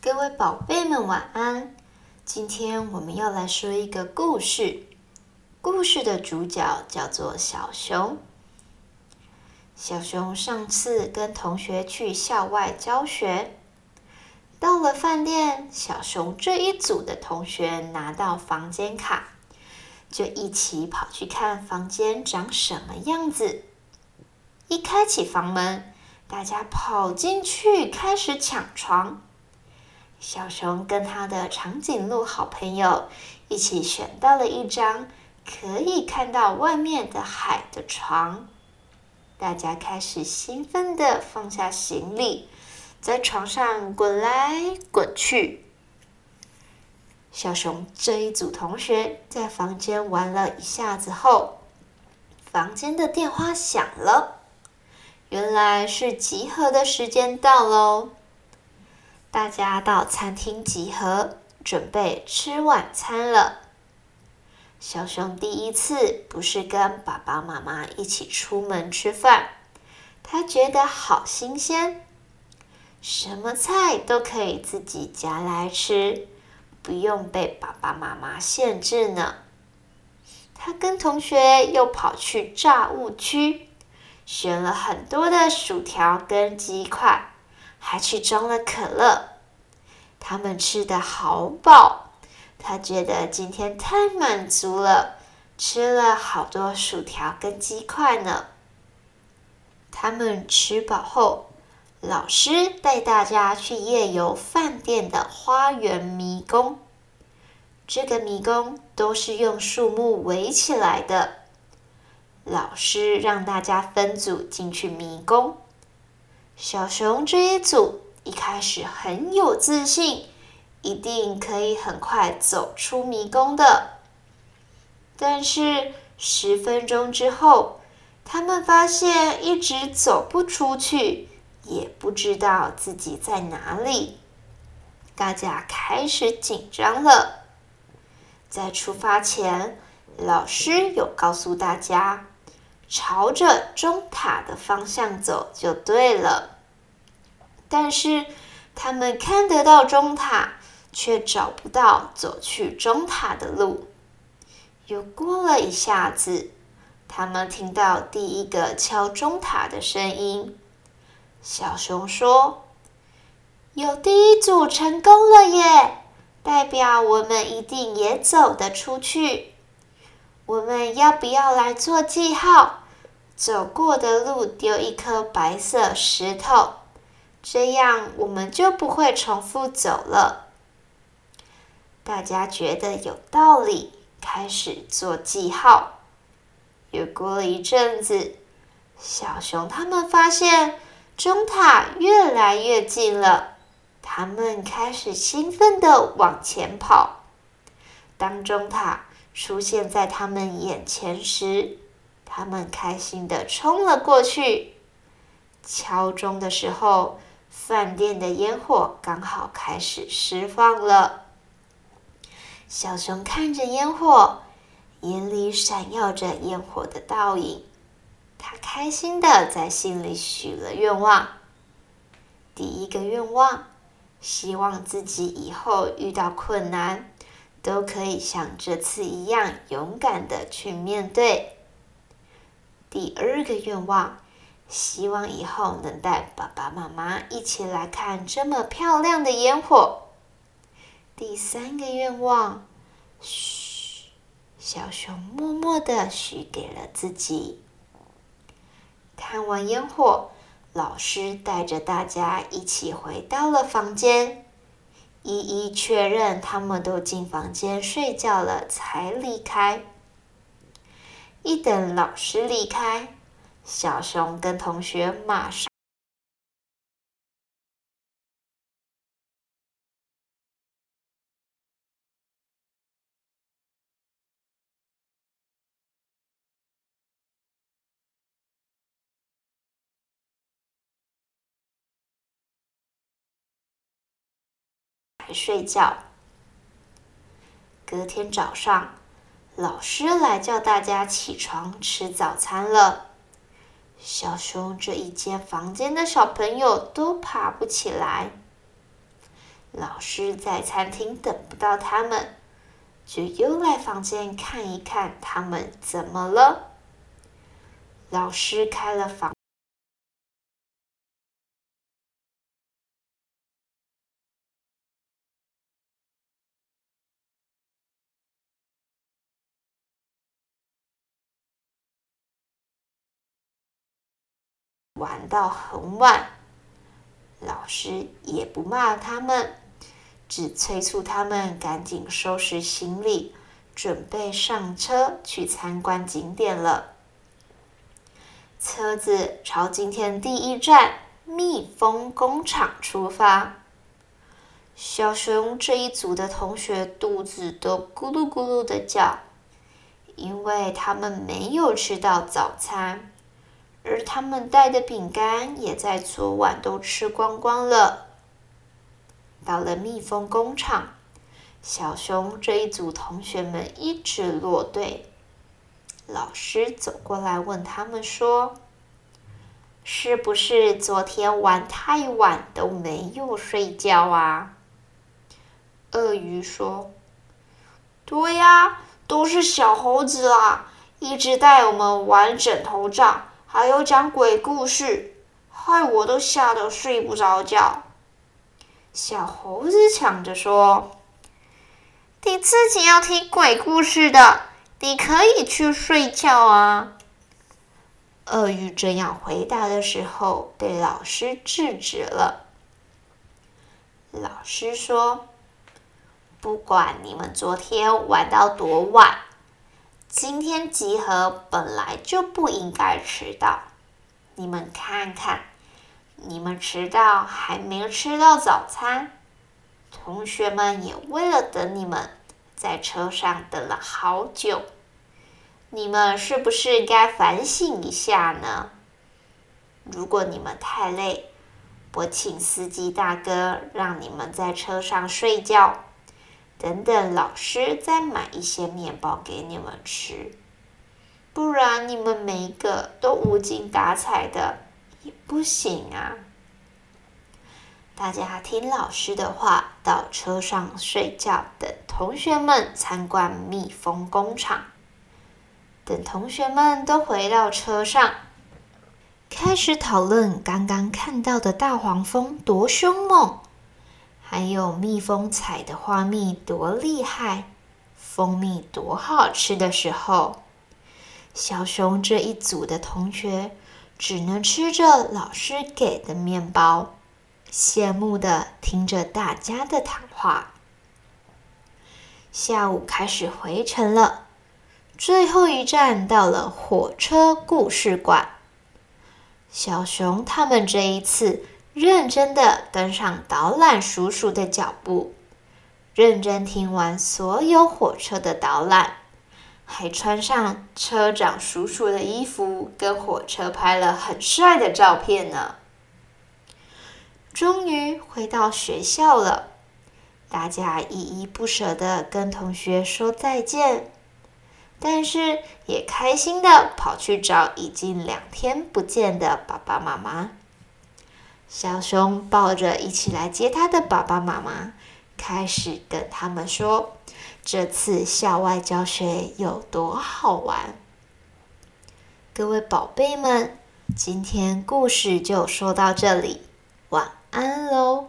各位宝贝们，晚安！今天我们要来说一个故事。故事的主角叫做小熊。小熊上次跟同学去校外教学，到了饭店，小熊这一组的同学拿到房间卡，就一起跑去看房间长什么样子。一开启房门，大家跑进去开始抢床。小熊跟他的长颈鹿好朋友一起选到了一张可以看到外面的海的床，大家开始兴奋的放下行李，在床上滚来滚去。小熊这一组同学在房间玩了一下子后，房间的电话响了，原来是集合的时间到喽。大家到餐厅集合，准备吃晚餐了。小熊第一次不是跟爸爸妈妈一起出门吃饭，他觉得好新鲜，什么菜都可以自己夹来吃，不用被爸爸妈妈限制呢。他跟同学又跑去炸物区，选了很多的薯条跟鸡块。还去装了可乐，他们吃的好饱，他觉得今天太满足了，吃了好多薯条跟鸡块呢。他们吃饱后，老师带大家去夜游饭店的花园迷宫。这个迷宫都是用树木围起来的，老师让大家分组进去迷宫。小熊这一组一开始很有自信，一定可以很快走出迷宫的。但是十分钟之后，他们发现一直走不出去，也不知道自己在哪里。大家开始紧张了。在出发前，老师有告诉大家。朝着钟塔的方向走就对了，但是他们看得到钟塔，却找不到走去钟塔的路。又过了一下子，他们听到第一个敲钟塔的声音。小熊说：“有第一组成功了耶，代表我们一定也走得出去。”我们要不要来做记号？走过的路丢一颗白色石头，这样我们就不会重复走了。大家觉得有道理，开始做记号。又过了一阵子，小熊他们发现钟塔越来越近了，他们开始兴奋的往前跑。当钟塔出现在他们眼前时，他们开心的冲了过去。敲钟的时候，饭店的烟火刚好开始释放了。小熊看着烟火，眼里闪耀着烟火的倒影。他开心的在心里许了愿望。第一个愿望，希望自己以后遇到困难。都可以像这次一样勇敢的去面对。第二个愿望，希望以后能带爸爸妈妈一起来看这么漂亮的烟火。第三个愿望，嘘，小熊默默的许给了自己。看完烟火，老师带着大家一起回到了房间。一一确认他们都进房间睡觉了，才离开。一等老师离开，小熊跟同学马上睡觉。隔天早上，老师来叫大家起床吃早餐了。小熊这一间房间的小朋友都爬不起来。老师在餐厅等不到他们，就又来房间看一看他们怎么了。老师开了房。玩到很晚，老师也不骂他们，只催促他们赶紧收拾行李，准备上车去参观景点了。车子朝今天第一站蜜蜂工厂出发。小熊这一组的同学肚子都咕噜咕噜的叫，因为他们没有吃到早餐。而他们带的饼干也在昨晚都吃光光了。到了蜜蜂工厂，小熊这一组同学们一直落队。老师走过来问他们说：“是不是昨天玩太晚都没有睡觉啊？”鳄鱼说：“对呀，都是小猴子啦，一直带我们玩枕头仗。”还有讲鬼故事，害我都吓得睡不着觉。小猴子抢着说：“你自己要听鬼故事的，你可以去睡觉啊。”鳄鱼这样回答的时候，被老师制止了。老师说：“不管你们昨天玩到多晚。”今天集合本来就不应该迟到，你们看看，你们迟到还没吃到早餐，同学们也为了等你们，在车上等了好久，你们是不是该反省一下呢？如果你们太累，我请司机大哥让你们在车上睡觉。等等，老师再买一些面包给你们吃，不然你们每一个都无精打采的也不行啊！大家听老师的话，到车上睡觉，等同学们参观蜜蜂工厂。等同学们都回到车上，开始讨论刚刚看到的大黄蜂多凶猛。还有蜜蜂采的花蜜多厉害，蜂蜜多好吃的时候，小熊这一组的同学只能吃着老师给的面包，羡慕的听着大家的谈话。下午开始回程了，最后一站到了火车故事馆。小熊他们这一次。认真的跟上导览叔叔的脚步，认真听完所有火车的导览，还穿上车长叔叔的衣服，跟火车拍了很帅的照片呢。终于回到学校了，大家依依不舍的跟同学说再见，但是也开心的跑去找已经两天不见的爸爸妈妈。小熊抱着一起来接他的爸爸妈妈，开始跟他们说：“这次校外教学有多好玩。”各位宝贝们，今天故事就说到这里，晚安喽。